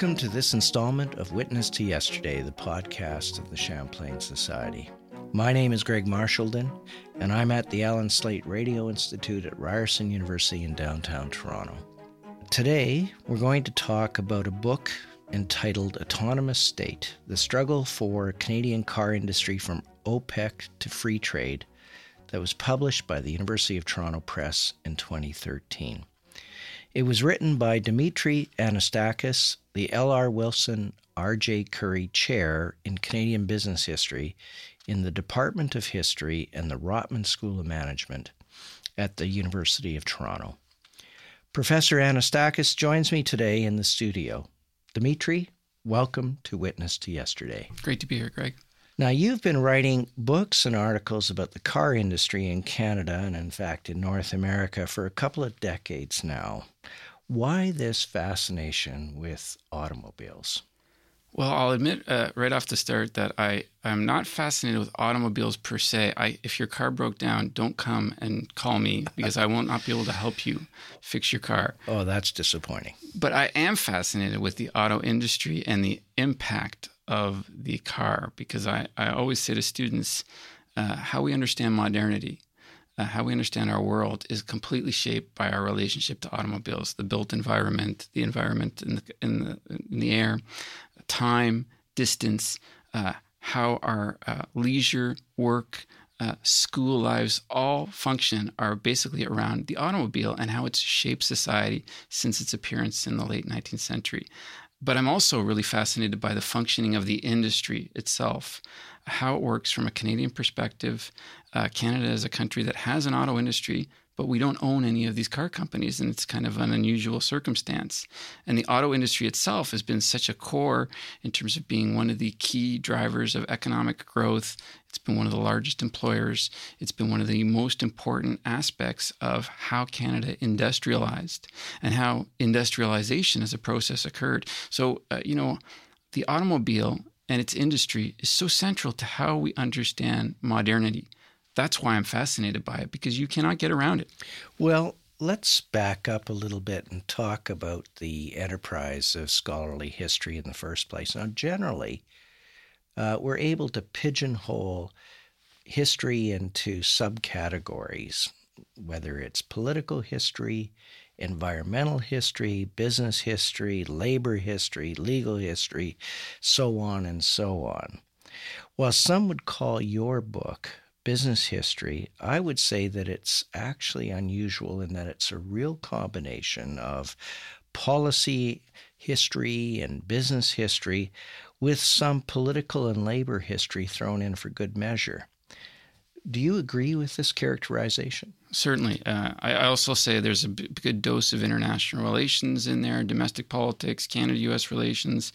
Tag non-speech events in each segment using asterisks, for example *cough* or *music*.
Welcome to this installment of Witness to Yesterday, the podcast of the Champlain Society. My name is Greg Marchildon, and I'm at the Allan Slaight Radio Institute at Ryerson University in downtown Toronto. Today, we're going to talk about a book entitled Autonomous State The Struggle for Canadian Car Industry from OPEC to Free Trade, that was published by the University of Toronto Press in 2013. It was written by Dimitry Anastakis, the L.R. Wilson R.J. Currie Chair in Canadian Business History in the Department of History and the Rotman School of Management at the University of Toronto. Professor Anastakis joins me today in the studio. Dimitry, welcome to Witness to Yesterday. Great to be here, Greg. Now, you've been writing books and articles about the car industry in Canada and, in fact, in North America for a couple of decades now. Why this fascination with automobiles? Well, I'll admit uh, right off the start that I am not fascinated with automobiles per se. I, if your car broke down, don't come and call me *laughs* because I will not be able to help you fix your car. Oh, that's disappointing. But I am fascinated with the auto industry and the impact of the car because I, I always say to students uh, how we understand modernity, uh, how we understand our world is completely shaped by our relationship to automobiles, the built environment, the environment in the, in the, in the air, time, distance, uh, how our uh, leisure, work, uh, school lives all function are basically around the automobile and how it's shaped society since its appearance in the late 19th century. But I'm also really fascinated by the functioning of the industry itself, how it works from a Canadian perspective. Uh, Canada is a country that has an auto industry, but we don't own any of these car companies, and it's kind of an unusual circumstance. And the auto industry itself has been such a core in terms of being one of the key drivers of economic growth. It's been one of the largest employers. It's been one of the most important aspects of how Canada industrialized and how industrialization as a process occurred. So, uh, you know, the automobile and its industry is so central to how we understand modernity that's why I'm fascinated by it because you cannot get around it. Well, let's back up a little bit and talk about the enterprise of scholarly history in the first place. Now, generally, uh, we're able to pigeonhole history into subcategories, whether it's political history, environmental history, business history, labor history, legal history, so on and so on. While some would call your book business history, I would say that it's actually unusual in that it's a real combination of policy history and business history with some political and labor history thrown in for good measure. Do you agree with this characterization? Certainly. Uh, I also say there's a good dose of international relations in there, domestic politics, Canada US relations.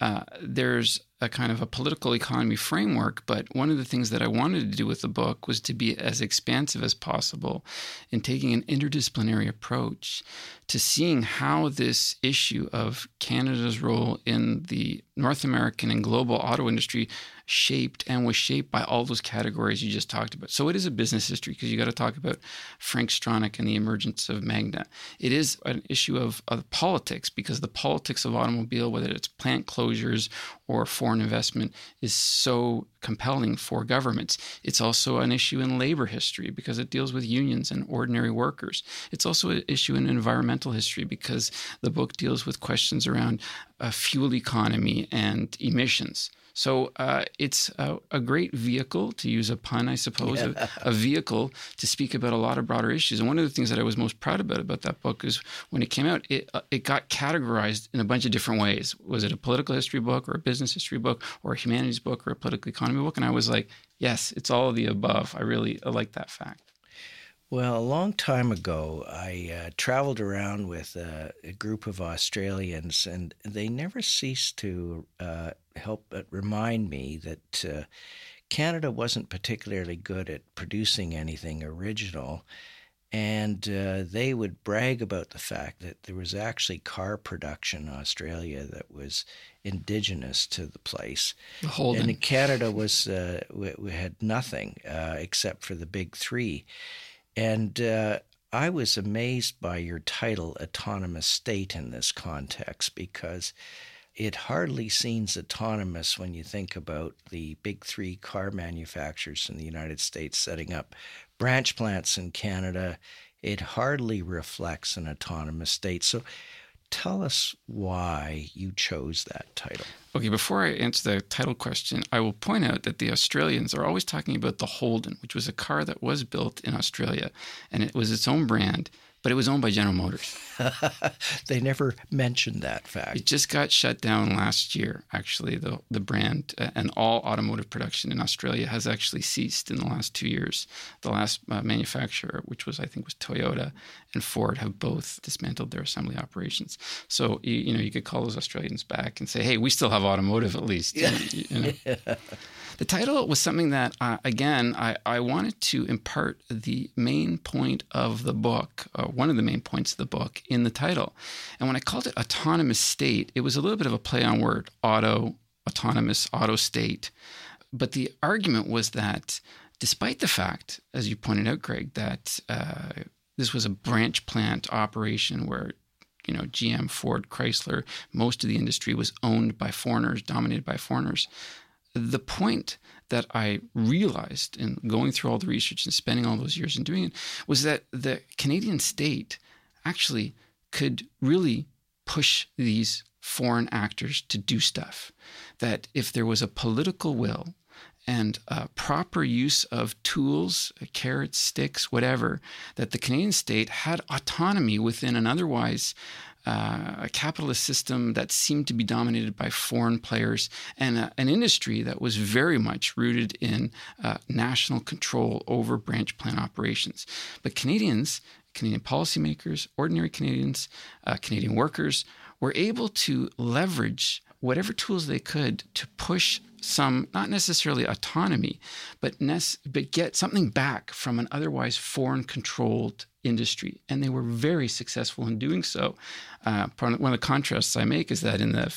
Uh, there's a kind of a political economy framework, but one of the things that I wanted to do with the book was to be as expansive as possible in taking an interdisciplinary approach to seeing how this issue of Canada's role in the North American and global auto industry shaped and was shaped by all those categories you just talked about. So it is a business history because you got to talk about Frank Stronach and the emergence of Magna. It is an issue of, of politics because the politics of automobile, whether it's plant closures or foreign investment, is so compelling for governments. It's also an issue in labor history because it deals with unions and ordinary workers. It's also an issue in environmental history because the book deals with questions around a fuel economy and emissions. So uh, it's a, a, great vehicle, to use a pun, I suppose, yeah. a, a, vehicle to speak about a lot of broader issues. And one of the things that I was most proud about about that book is when it came out, it, uh, it got categorized in a bunch of different ways. Was it a political history book or a business history book or a humanities book or a political economy book? And I was like, yes, it's all of the above. I really I like that fact. Well, a long time ago, I uh, traveled around with a group of Australians, and they never ceased to uh, help but remind me that uh, Canada wasn't particularly good at producing anything original. And uh, they would brag about the fact that there was actually car production in Australia that was indigenous to the place. Holden. And Canada was uh, we, we, had nothing uh, except for the big three. And uh, I was amazed by your title, Autonomous State, in this context because it hardly seems autonomous when you think about the big three car manufacturers in the United States setting up branch plants in Canada. It hardly reflects an autonomous state. So tell us why you chose that title. Okay, before I answer the title question, I will point out that the Australians are always talking about the Holden, which was a car that was built in Australia and it was its own brand but it was owned by General Motors. *laughs* they never mentioned that fact. It just got shut down last year, actually. The, the brand uh, and all automotive production in Australia has actually ceased in the last two years. The last uh, manufacturer, which was, I think, was Toyota and Ford, have both dismantled their assembly operations. So, you, you know, you could call those Australians back and say, hey, we still have automotive at least. Yeah. You, you know? *laughs* The title was something that, uh, again, I, I wanted to impart the main point of the book, uh, one of the main points of the book, in the title. And when I called it autonomous state, it was a little bit of a play on word auto, autonomous, auto state. But the argument was that despite the fact, as you pointed out, Greg, that uh, this was a branch plant operation where you know GM, Ford, Chrysler, most of the industry was owned by foreigners, dominated by foreigners the point that I realized in going through all the research and spending all those years in doing it was that the Canadian state actually could really push these foreign actors to do stuff. That if there was a political will and proper use of tools, carrots, sticks, whatever, that the Canadian state had autonomy within an otherwise uh, a capitalist system that seemed to be dominated by foreign players and a, an industry that was very much rooted in uh, national control over branch plant operations. But Canadians, Canadian policymakers, ordinary Canadians, uh, Canadian workers were able to leverage whatever tools they could to push some not necessarily autonomy, but but get something back from an otherwise foreign controlled industry, and they were very successful in doing so. Uh, one of the contrasts I make is that in the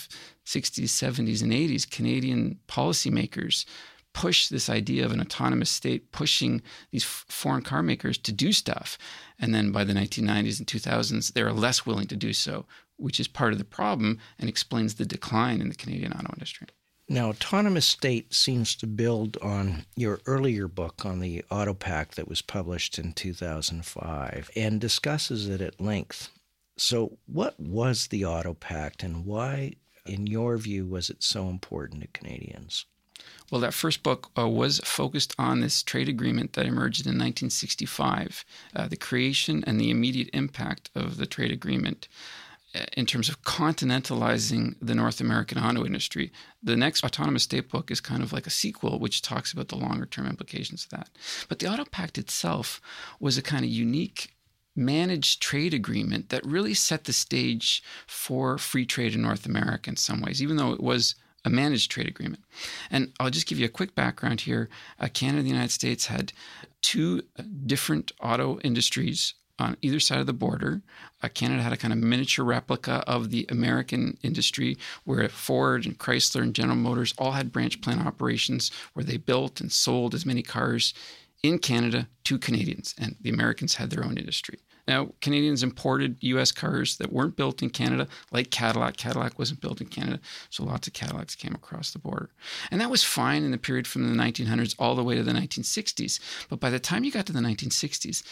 60s, 70s, and 80s, Canadian policymakers pushed this idea of an autonomous state, pushing these foreign car makers to do stuff. And then by the 1990s and 2000s, they're less willing to do so, which is part of the problem and explains the decline in the Canadian auto industry. Now, Autonomous State seems to build on your earlier book on the Autopact that was published in 2005 and discusses it at length. So, what was the Auto Pact and why, in your view, was it so important to Canadians? Well, that first book uh, was focused on this trade agreement that emerged in 1965, uh, the creation and the immediate impact of the trade agreement in terms of continentalizing the North American auto industry. The next Autonomous State book is kind of like a sequel, which talks about the longer term implications of that. But the Auto Pact itself was a kind of unique managed trade agreement that really set the stage for free trade in North America in some ways, even though it was a managed trade agreement. And I'll just give you a quick background here. Uh, Canada and the United States had two different auto industries on either side of the border. Uh, Canada had a kind of miniature replica of the American industry where Ford and Chrysler and General Motors all had branch plant operations where they built and sold as many cars in Canada to Canadians, and the Americans had their own industry. Now, Canadians imported US cars that weren't built in Canada, like Cadillac. Cadillac wasn't built in Canada, so lots of Cadillacs came across the border. And that was fine in the period from the 1900s all the way to the 1960s. But by the time you got to the 1960s,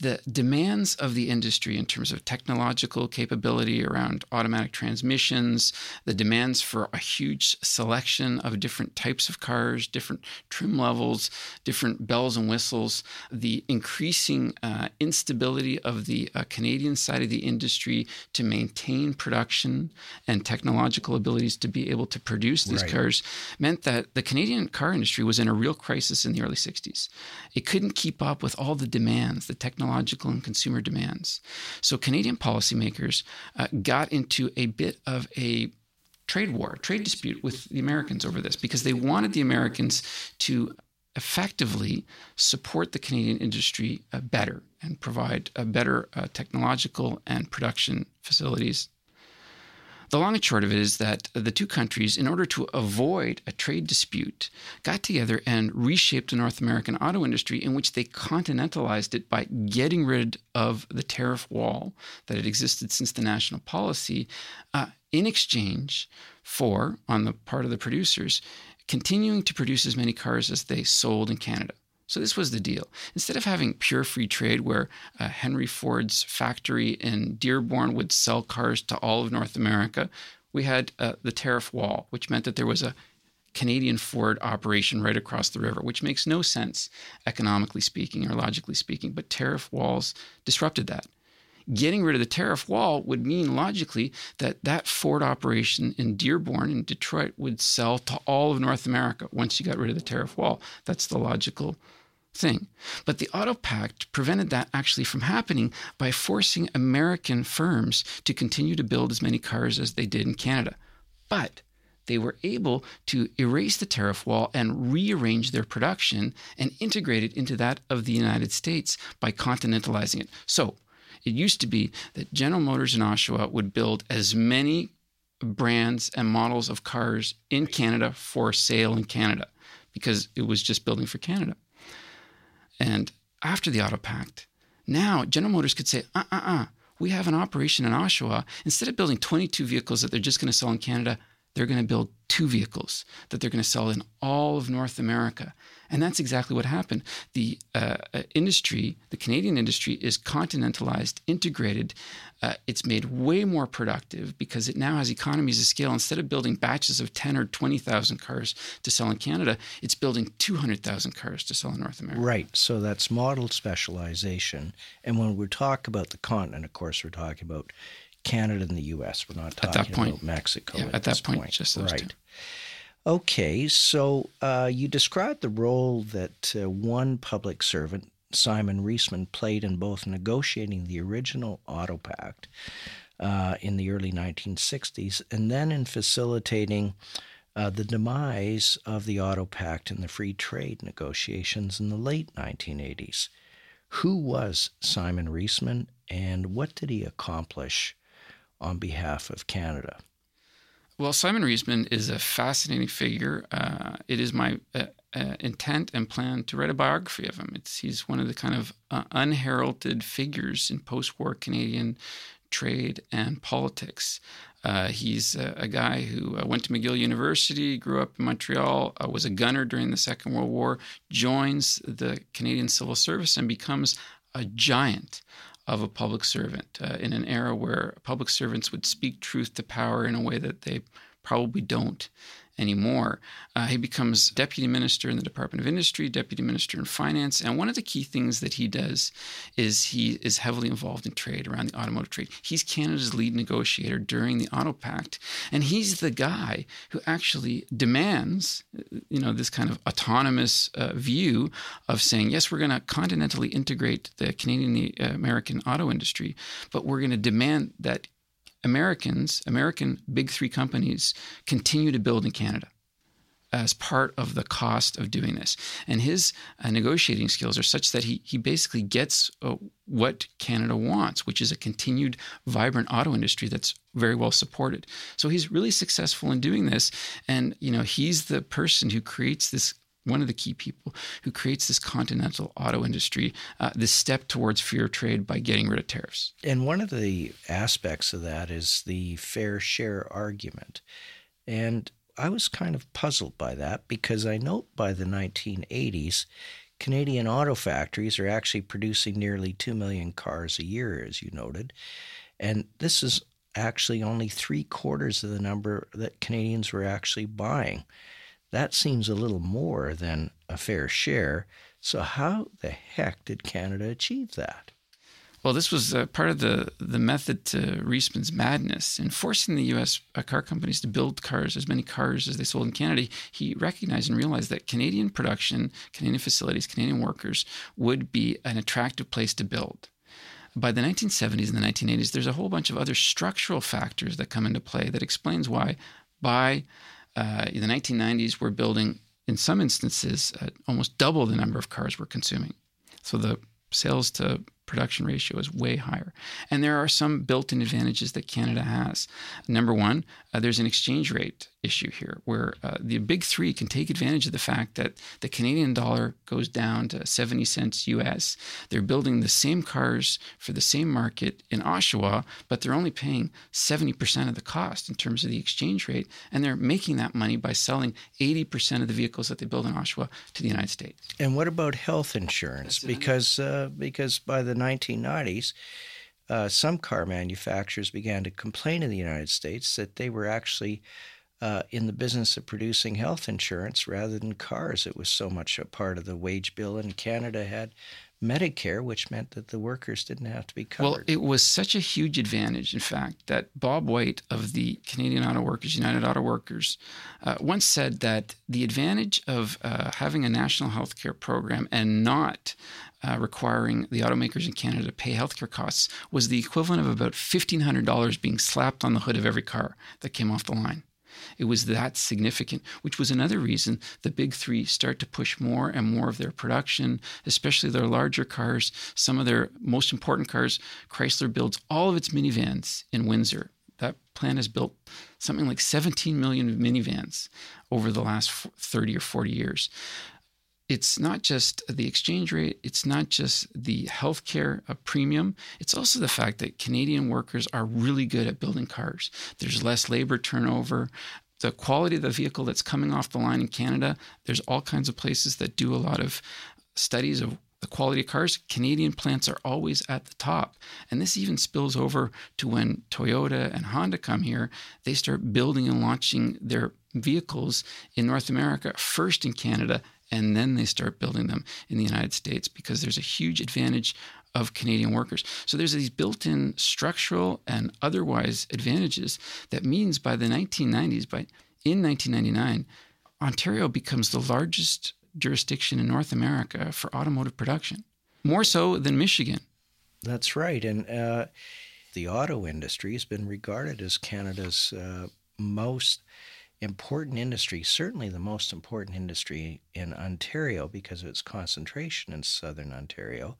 the demands of the industry in terms of technological capability around automatic transmissions, the demands for a huge selection of different types of cars, different trim levels, different bells and whistles, the increasing uh, instability of the uh, Canadian side of the industry to maintain production and technological abilities to be able to produce these right. cars meant that the Canadian car industry was in a real crisis in the early 60s. It couldn't keep up with all the demands, the technological and consumer demands. So Canadian policymakers uh, got into a bit of a trade war, trade dispute with the Americans over this because they wanted the Americans to effectively support the Canadian industry uh, better and provide a better uh, technological and production facilities. the long and short of it is that the two countries, in order to avoid a trade dispute, got together and reshaped the North American auto industry in which they continentalized it by getting rid of the tariff wall that had existed since the national policy uh, in exchange for, on the part of the producers, continuing to produce as many cars as they sold in Canada. So this was the deal. Instead of having pure free trade where uh, Henry Ford's factory in Dearborn would sell cars to all of North America, we had uh, the tariff wall, which meant that there was a Canadian Ford operation right across the river, which makes no sense economically speaking or logically speaking. But tariff walls disrupted that getting rid of the tariff wall would mean logically that that Ford operation in Dearborn in Detroit would sell to all of North America once you got rid of the tariff wall. That's the logical thing. But the Auto Pact prevented that actually from happening by forcing American firms to continue to build as many cars as they did in Canada. But they were able to erase the tariff wall and rearrange their production and integrate it into that of the United States by continentalizing it. So, it used to be that General Motors in Oshawa would build as many brands and models of cars in Canada for sale in Canada because it was just building for Canada. And after the Auto Pact, now General Motors could say, uh uh uh, we have an operation in Oshawa. Instead of building 22 vehicles that they're just going to sell in Canada, they're going to build two vehicles that they're going to sell in all of North America. And that's exactly what happened. The uh, uh, industry, the Canadian industry, is continentalized, integrated. Uh, it's made way more productive because it now has economies of scale. Instead of building batches of 10 or 20,000 cars to sell in Canada, it's building 200,000 cars to sell in North America. Right. So that's model specialization. And when we talk about the continent, of course, we're talking about Canada and the U.S. We're not talking at that point, about Mexico. Yeah, at, at that point, point, just those right. two. Okay, so uh, you described the role that uh, one public servant, Simon Reisman, played in both negotiating the original Auto Pact uh, in the early 1960s and then in facilitating uh, the demise of the Auto Pact and the free trade negotiations in the late 1980s. Who was Simon Reisman and what did he accomplish on behalf of Canada? Well, Simon Reisman is a fascinating figure. Uh, it is my uh, uh, intent and plan to write a biography of him. It's, he's one of the kind of uh, unheralded figures in post war Canadian trade and politics. Uh, he's a, a, guy who uh, went to McGill University, grew up in Montreal, was a gunner during the Second World War, joins the Canadian Civil Service, and becomes a giant of a public servant uh, in an era where public servants would speak truth to power in a way that they probably don't anymore. Uh, he becomes deputy minister in the Department of Industry, deputy minister in finance, and one of the key things that he does is he is heavily involved in trade around the automotive trade. He's Canada's lead negotiator during the Auto Pact, and he's the guy who actually demands, you know, this kind of autonomous uh, view of saying, yes, we're going to continentally integrate the Canadian uh, American auto industry, but we're going to demand that Americans, American big three companies, continue to build in Canada as part of the cost of doing this. And his uh, negotiating skills are such that he, he basically gets uh, what Canada wants, which is a continued vibrant auto industry that's very well supported. So he's really successful in doing this. And, you know, he's the person who creates this one of the key people who creates this continental auto industry, uh, this step towards fair trade by getting rid of tariffs. And one of the aspects of that is the fair share argument. And I was kind of puzzled by that because I note by the 1980s, Canadian auto factories are actually producing nearly 2 million cars a year, as you noted. And this is actually only three quarters of the number that Canadians were actually buying. That seems a little more than a fair share. So, how the heck did Canada achieve that? Well, this was uh, part of the, the method to Reisman's madness. In forcing the U.S. Uh, car companies to build cars, as many cars as they sold in Canada, he recognized and realized that Canadian production, Canadian facilities, Canadian workers would be an attractive place to build. By the 1970s and the 1980s, there's a whole bunch of other structural factors that come into play that explains why, by uh, in the 1990s, we're building, in some instances, uh, almost double the number of cars we're consuming. So the sales to production ratio is way higher. And there are some built in advantages that Canada has. Number one, uh, there's an exchange rate issue here where uh, the big three can take advantage of the fact that the Canadian dollar goes down to 70 cents US. They're building the same cars for the same market in Oshawa, but they're only paying 70% of the cost in terms of the exchange rate. And they're making that money by selling 80% of the vehicles that they build in Oshawa to the United States. And what about health insurance? Because, uh, because by the 1990s, uh, some car manufacturers began to complain in the United States that they were actually uh, in the business of producing health insurance rather than cars. It was so much a part of the wage bill, and Canada had Medicare, which meant that the workers didn't have to be covered. Well, it was such a huge advantage, in fact, that Bob White of the Canadian Auto Workers, United Auto Workers, uh, once said that the advantage of uh, having a national health care program and not uh, requiring the automakers in Canada to pay healthcare costs was the equivalent of about $1,500 being slapped on the hood of every car that came off the line. It was that significant, which was another reason the big three start to push more and more of their production, especially their larger cars. Some of their most important cars, Chrysler builds all of its minivans in Windsor. That plant has built something like 17 million minivans over the last 30 or 40 years it's not just the exchange rate, it's not just the healthcare premium, it's also the fact that Canadian workers are really good at building cars. There's less labor turnover. The quality of the vehicle that's coming off the line in Canada, there's all kinds of places that do a lot of studies of the quality of cars, Canadian plants are always at the top. And this even spills over to when Toyota and Honda come here, they start building and launching their vehicles in North America, first in Canada, and then they start building them in the United States because there's a huge advantage of Canadian workers. So there's these built-in structural and otherwise advantages that means by the 1990s, by in 1999, Ontario becomes the largest jurisdiction in North America for automotive production, more so than Michigan. That's right, and uh, the auto industry has been regarded as Canada's uh, most important industry, certainly the most important industry in Ontario because of its concentration in southern Ontario.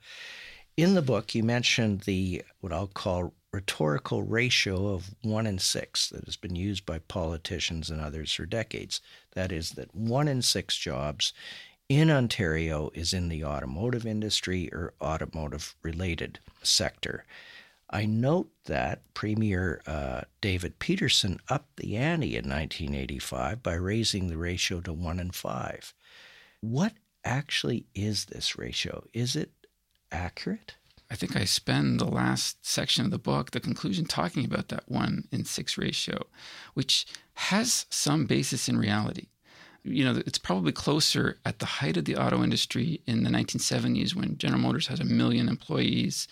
In the book, you mentioned the what I'll call rhetorical ratio of one in six that has been used by politicians and others for decades. That is, that one in six jobs in Ontario is in the automotive industry or automotive related sector. I note that Premier uh, David Peterson upped the ante in 1985 by raising the ratio to one in five. What actually is this ratio? Is it accurate? I think I spend the last section of the book, the conclusion, talking about that one in six ratio, which has some basis in reality. You know, it's probably closer at the height of the auto industry in the 1970s when General Motors has a million employees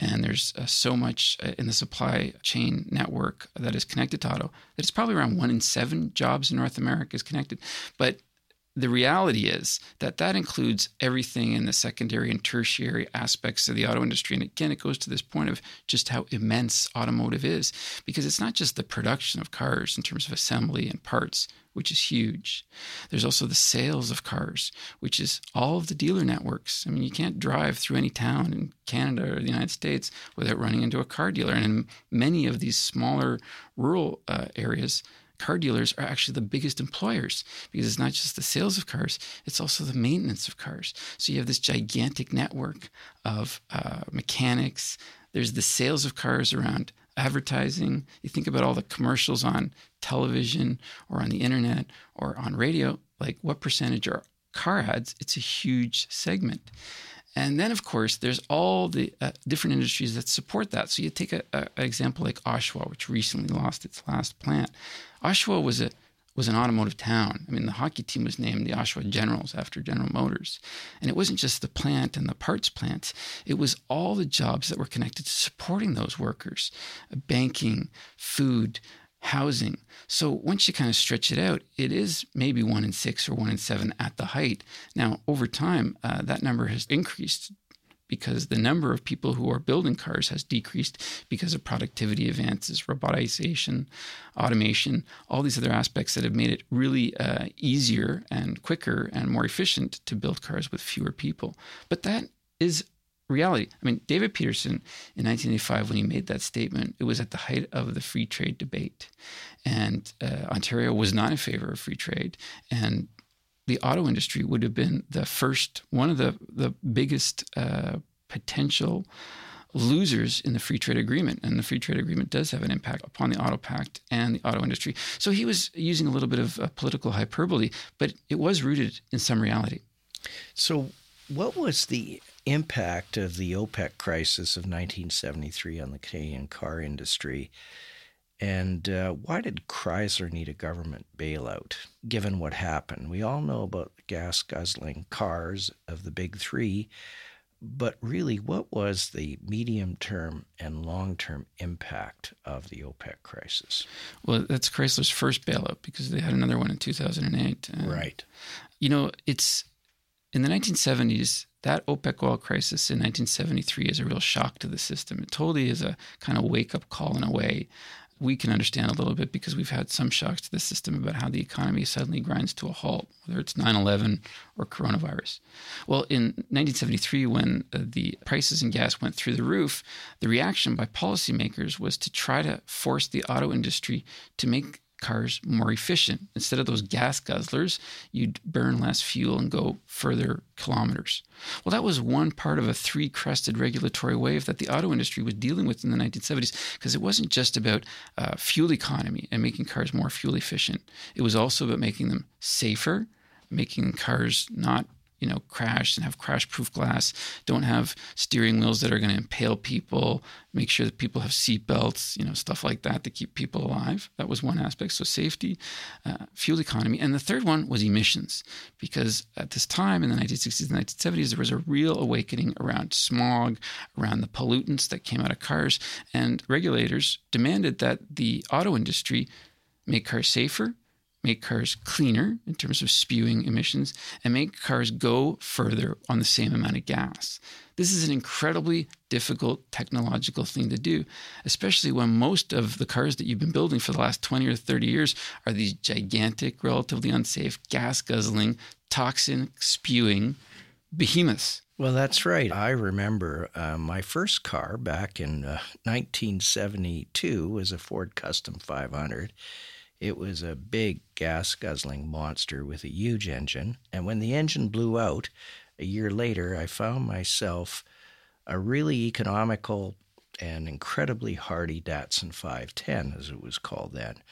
and there's uh, so much uh, in the supply chain network that is connected to auto that it's probably around one in seven jobs in North America is connected. But the reality is that that includes everything in the secondary and tertiary aspects of the auto industry. And again, it goes to this point of just how immense automotive is, because it's not just the production of cars in terms of assembly and parts, which is huge. There's also the sales of cars, which is all of the dealer networks. I mean, you can't drive through any town in Canada or the United States without running into a car dealer. And in many of these smaller rural uh, areas, car dealers are actually the biggest employers because it's not just the sales of cars, it's also the maintenance of cars. So you have this gigantic network of uh, mechanics. There's the sales of cars around advertising. You think about all the commercials on television or on the internet or on radio, like what percentage are car ads? It's a huge segment. And then, of course, there's all the uh, different industries that support that. So you take an example like Oshawa, which recently lost its last plant. Oshawa was a was an automotive town. I mean, the hockey team was named the Oshawa Generals after General Motors. And it wasn't just the plant and the parts plants, it was all the jobs that were connected to supporting those workers banking, food, housing. So once you kind of stretch it out, it is maybe one in six or one in seven at the height. Now, over time, uh, that number has increased because the number of people who are building cars has decreased because of productivity advances, robotization, automation, all these other aspects that have made it really uh, easier and quicker and more efficient to build cars with fewer people. But that is reality. I mean, David Peterson in 1985, when he made that statement, it was at the height of the free trade debate. And uh, Ontario was not in favor of free trade. And the auto industry would have been the first, one of the, the biggest uh, potential losers in the free trade agreement. And the free trade agreement does have an impact upon the auto pact and the auto industry. So he was using a little bit of uh, political hyperbole, but it was rooted in some reality. So, what was the impact of the OPEC crisis of 1973 on the Canadian car industry? And uh, why did Chrysler need a government bailout, given what happened? We all know about the gas guzzling cars of the big three, but really, what was the medium term and long term impact of the OPEC crisis? Well, that's Chrysler's first bailout because they had another one in 2008. right. You know, it's in the 1970s, that OPEC oil crisis in 1973 is a real shock to the system. It totally is a kind of wake up call in a way we can understand a little bit because we've had some shocks to the system about how the economy suddenly grinds to a halt, whether it's 9 11 or coronavirus. Well, in 1973, when uh, the prices in gas went through the roof, the reaction by policymakers was to try to force the auto industry to make cars more efficient. Instead of those gas guzzlers, you'd burn less fuel and go further kilometers. Well, that was one part of a three crested regulatory wave that the auto industry was dealing with in the 1970s because it wasn't just about uh, fuel economy and making cars more fuel efficient, it was also about making them safer. Making cars not you know, crash and have crash proof glass. Don't have steering wheels that are going to impale people. Make sure that people have seatbelts, you know, stuff like that to keep people alive. That was one aspect. So safety, uh, fuel economy. And the third one was emissions, because at this time in the 1960s and 1970s, there was a real awakening around smog, around the pollutants that came out of cars. And regulators demanded that the auto industry make cars safer make cars cleaner in terms of spewing emissions, and make cars go further on the same amount of gas. This is an incredibly difficult technological thing to do, especially when most of the cars that you've been building for the last 20 or 30 years are these gigantic, relatively unsafe, gas guzzling, toxin spewing behemoths. Well, that's right. I remember uh, my first car back in uh, 1972 was a Ford Custom 500 it was a big gas guzzling monster with a huge engine. And when the engine blew out a year later, I found myself a really economical and incredibly hardy Datsun 510, as it was called then.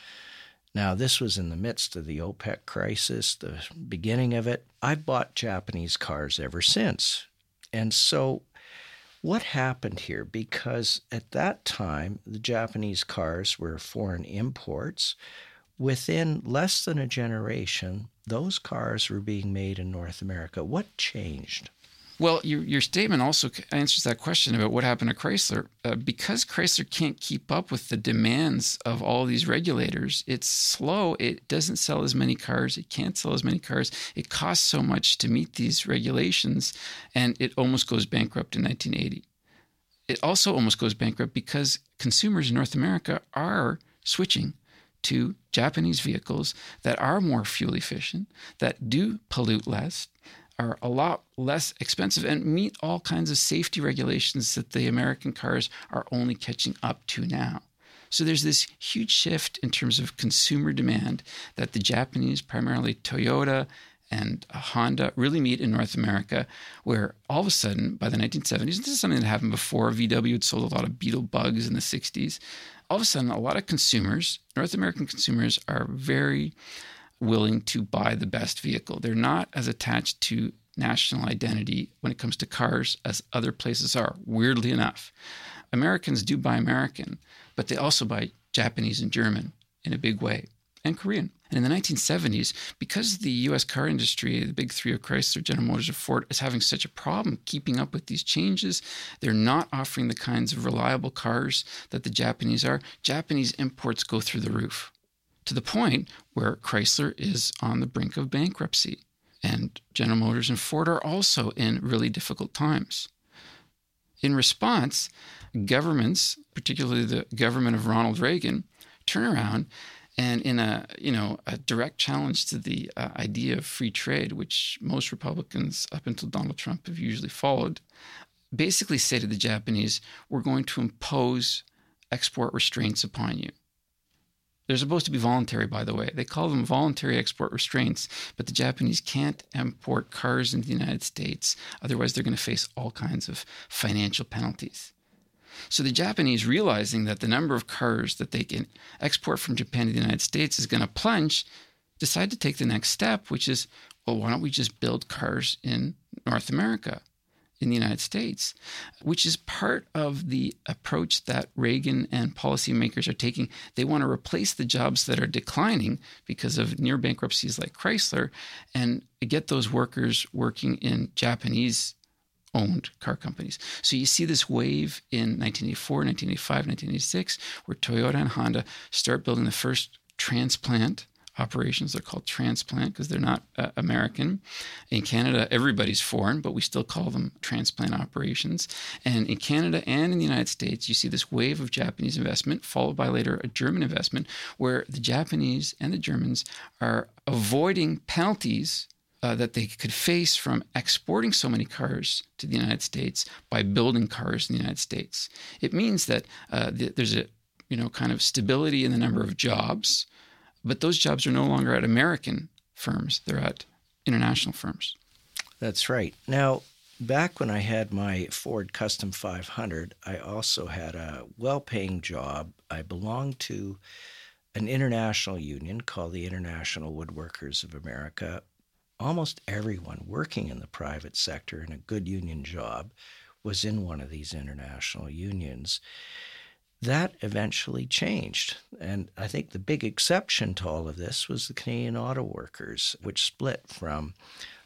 Now, this was in the midst of the OPEC crisis, the beginning of it. I've bought Japanese cars ever since. And so, what happened here? Because at that time, the Japanese cars were foreign imports within less than a generation, those cars were being made in North America. What changed? Well, your, your statement also answers that question about what happened to Chrysler. Uh, because Chrysler can't keep up with the demands of all these regulators, it's slow. It doesn't sell as many cars. It can't sell as many cars. It costs so much to meet these regulations, and it almost goes bankrupt in 1980. It also almost goes bankrupt because consumers in North America are switching to Japanese vehicles that are more fuel efficient, that do pollute less, are a lot less expensive, and meet all kinds of safety regulations that the American cars are only catching up to now. So there's this huge shift in terms of consumer demand that the Japanese, primarily Toyota and Honda, really meet in North America, where all of a sudden, by the 1970s, this is something that happened before VW had sold a lot of Beetle bugs in the 60s, all of a sudden, a lot of consumers, North American consumers, are very willing to buy the best vehicle. They're not as attached to national identity when it comes to cars as other places are, weirdly enough. Americans do buy American, but they also buy Japanese and German in a big way, and Korean. And in the 1970s, because the US car industry, the big three of Chrysler, General Motors, and Ford, is having such a problem keeping up with these changes, they're not offering the kinds of reliable cars that the Japanese are. Japanese imports go through the roof to the point where Chrysler is on the brink of bankruptcy. And General Motors and Ford are also in really difficult times. In response, governments, particularly the government of Ronald Reagan, turn around and in a you know a direct challenge to the uh, idea of free trade, which most Republicans up until Donald Trump have usually followed, basically say to the Japanese, we're going to impose export restraints upon you. They're supposed to be voluntary, by the way. They call them voluntary export restraints, but the Japanese can't import cars into the United States. Otherwise, they're going to face all kinds of financial penalties. So the Japanese, realizing that the number of cars that they can export from Japan to the United States is going to plunge, decide to take the next step, which is, well, why don't we just build cars in North America? in the United States, which is part of the approach that Reagan and policymakers are taking. They want to replace the jobs that are declining because of near bankruptcies like Chrysler and get those workers working in Japanese owned car companies. So you see this wave in 1984, 1985, 1986, where Toyota and Honda start building the first transplant operations. They're called transplant because they're not uh, American. In Canada, everybody's foreign, but we still call them transplant operations. And in Canada and in the United States, you see this wave of Japanese investment, followed by later a German investment, where the Japanese and the Germans are avoiding penalties. Uh, that they could face from exporting so many cars to the United States by building cars in the United States. It means that uh, th- there's a you know kind of stability in the number of jobs but those jobs are no longer at American firms, they're at international firms. That's right. Now, back when I had my Ford Custom 500, I also had a well paying job. I belonged to an international union called the International Woodworkers of America. Almost everyone working in the private sector in a good union job was in one of these international unions that eventually changed. And I think the big exception to all of this was the Canadian Auto Workers, which split from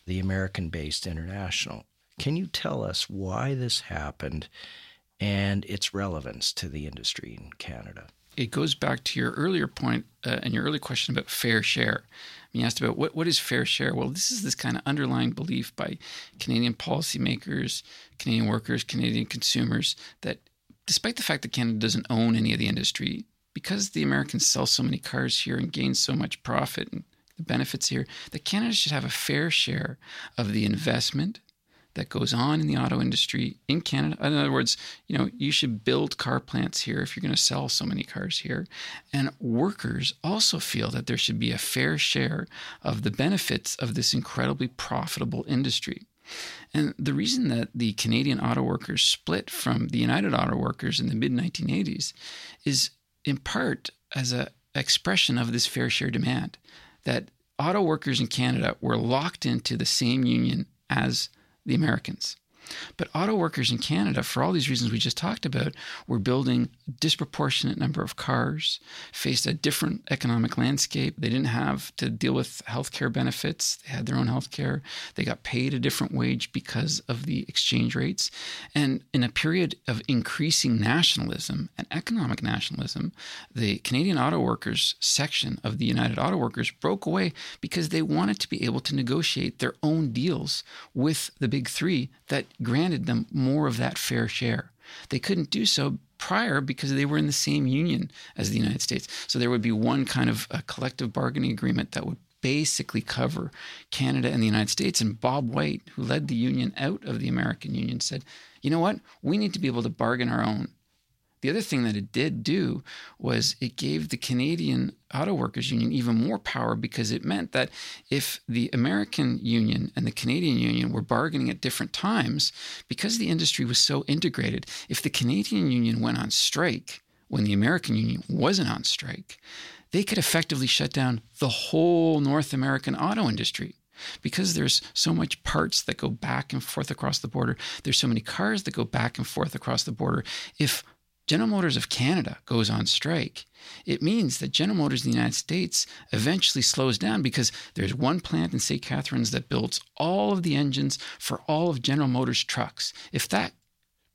the American based International. Can you tell us why this happened and its relevance to the industry in Canada? It goes back to your earlier point uh, and your earlier question about fair share. I mean, You asked about what, what is fair share? Well, this is this kind of underlying belief by Canadian policymakers, Canadian workers, Canadian consumers that despite the fact that Canada doesn't own any of the industry, because the Americans sell so many cars here and gain so much profit and the benefits here, that Canada should have a fair share of the investment that goes on in the auto industry in Canada. In other words, you know, you should build car plants here if you're going to sell so many cars here. And workers also feel that there should be a fair share of the benefits of this incredibly profitable industry. And the reason that the Canadian auto workers split from the United Auto Workers in the mid 1980s is in part as an expression of this fair share demand that auto workers in Canada were locked into the same union as the Americans. But auto workers in Canada, for all these reasons we just talked about, were building a disproportionate number of cars, faced a different economic landscape. They didn't have to deal with healthcare benefits. They had their own healthcare. They got paid a different wage because of the exchange rates. And in a period of increasing nationalism and economic nationalism, the Canadian Auto Workers section of the United Auto Workers broke away because they wanted to be able to negotiate their own deals with the big three that granted them more of that fair share. They couldn't do so prior because they were in the same union as the United States. So there would be one kind of a collective bargaining agreement that would basically cover Canada and the United States. And Bob White, who led the union out of the American Union, said, you know what? We need to be able to bargain our own. The other thing that it did do was it gave the Canadian Auto Workers Union even more power because it meant that if the American Union and the Canadian Union were bargaining at different times, because the industry was so integrated, if the Canadian Union went on strike when the American Union wasn't on strike, they could effectively shut down the whole North American auto industry. Because there's so much parts that go back and forth across the border there's so many cars that go back and forth across the border if General Motors of Canada goes on strike, it means that General Motors in the United States eventually slows down because there's one plant in St. Catharines that builds all of the engines for all of General Motors trucks. If that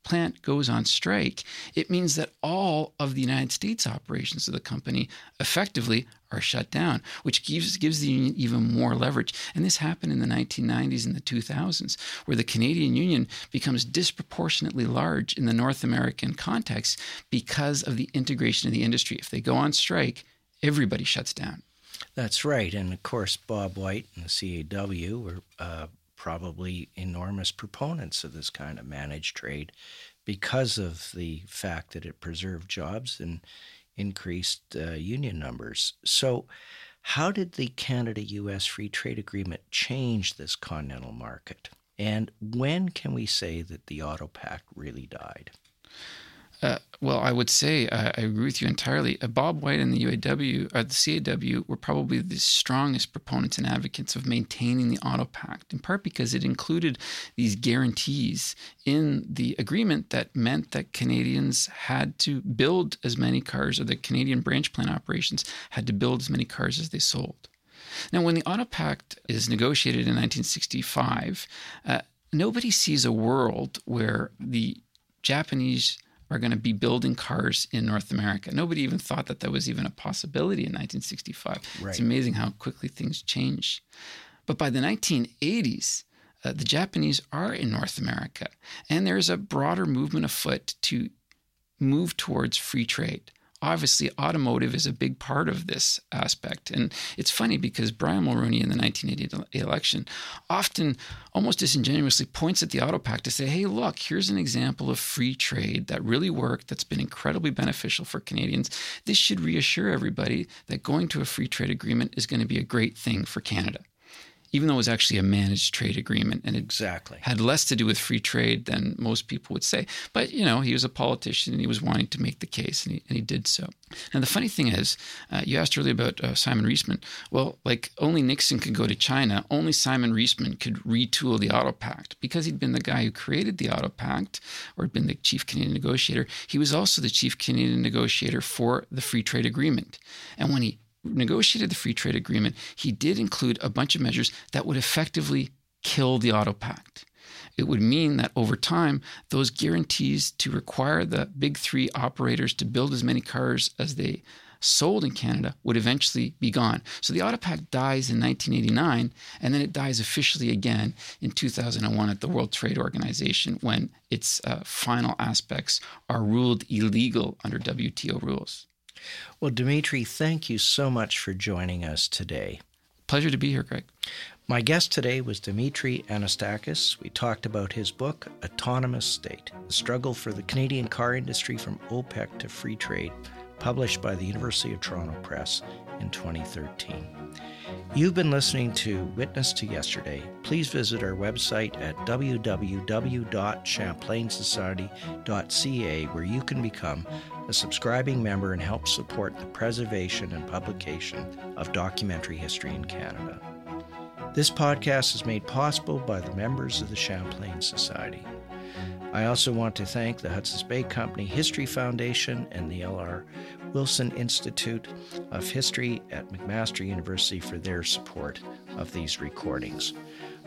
plant goes on strike, it means that all of the United States operations of the company effectively are shut down, which gives gives the union even more leverage. And this happened in the 1990s and the 2000s, where the Canadian Union becomes disproportionately large in the North American context because of the integration of the industry. If they go on strike, everybody shuts down. That's right, and of course Bob White and the CAW were uh, probably enormous proponents of this kind of managed trade because of the fact that it preserved jobs and increased uh, union numbers. So, how did the Canada US Free Trade Agreement change this continental market? And when can we say that the Auto Pact really died? Uh, well, I would say uh, I agree with you entirely. Uh, Bob White and the UAW, or the CAW, were probably the strongest proponents and advocates of maintaining the Auto Pact, in part because it included these guarantees in the agreement that meant that Canadians had to build as many cars, or the Canadian branch plant operations had to build as many cars as they sold. Now, when the Auto Pact is negotiated in 1965, uh, nobody sees a world where the Japanese are going to be building cars in North America. Nobody even thought that that was even a possibility in 1965. Right. It's amazing how quickly things change. But by the 1980s, uh, the Japanese are in North America, and there's a broader movement afoot to move towards free trade obviously automotive is a big part of this aspect. And it's funny because Brian Mulroney in the 1980 election often almost disingenuously points at the auto pact to say, hey, look, here's an example of free trade that really worked, that's been incredibly beneficial for Canadians. This should reassure everybody that going to a free trade agreement is going to be a great thing for Canada even though it was actually a managed trade agreement and it exactly had less to do with free trade than most people would say. But you know, he was a politician and he was wanting to make the case, and he, and he did so. And the funny thing is, uh, you asked earlier about uh, Simon Reisman. Well, like only Nixon could go to China. Only Simon Reisman could retool the Auto Pact because he'd been the guy who created the Auto Pact or had been the chief Canadian negotiator. He was also the chief Canadian negotiator for the free trade agreement. And when he negotiated the free trade agreement, he did include a bunch of measures that would effectively kill the auto pact. It would mean that over time, those guarantees to require the big three operators to build as many cars as they sold in Canada would eventually be gone. So the Auto Pact dies in 1989, and then it dies officially again in 2001 at the World Trade Organization when its uh, final aspects are ruled illegal under WTO rules. Well, Dimitry, thank you so much for joining us today. Pleasure to be here, Greg. My guest today was Dimitry Anastakis. We talked about his book, Autonomous State The Struggle for the Canadian Car Industry from OPEC to Free Trade, published by the University of Toronto Press in 2013. You've been listening to Witness to Yesterday. Please visit our website at www.champlainsociety.ca where you can become a subscribing member and help support the preservation and publication of documentary history in Canada. This podcast is made possible by the members of the Champlain Society. I also want to thank the Hudson's Bay Company History Foundation and the L.R. Wilson Institute of History at McMaster University for their support of these recordings.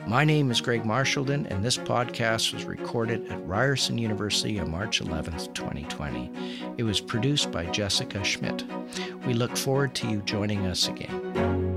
My name is Greg Marchildon, and this podcast was recorded at Ryerson University on March 11th, 2020. It was produced by Jessica Schmidt. We look forward to you joining us again.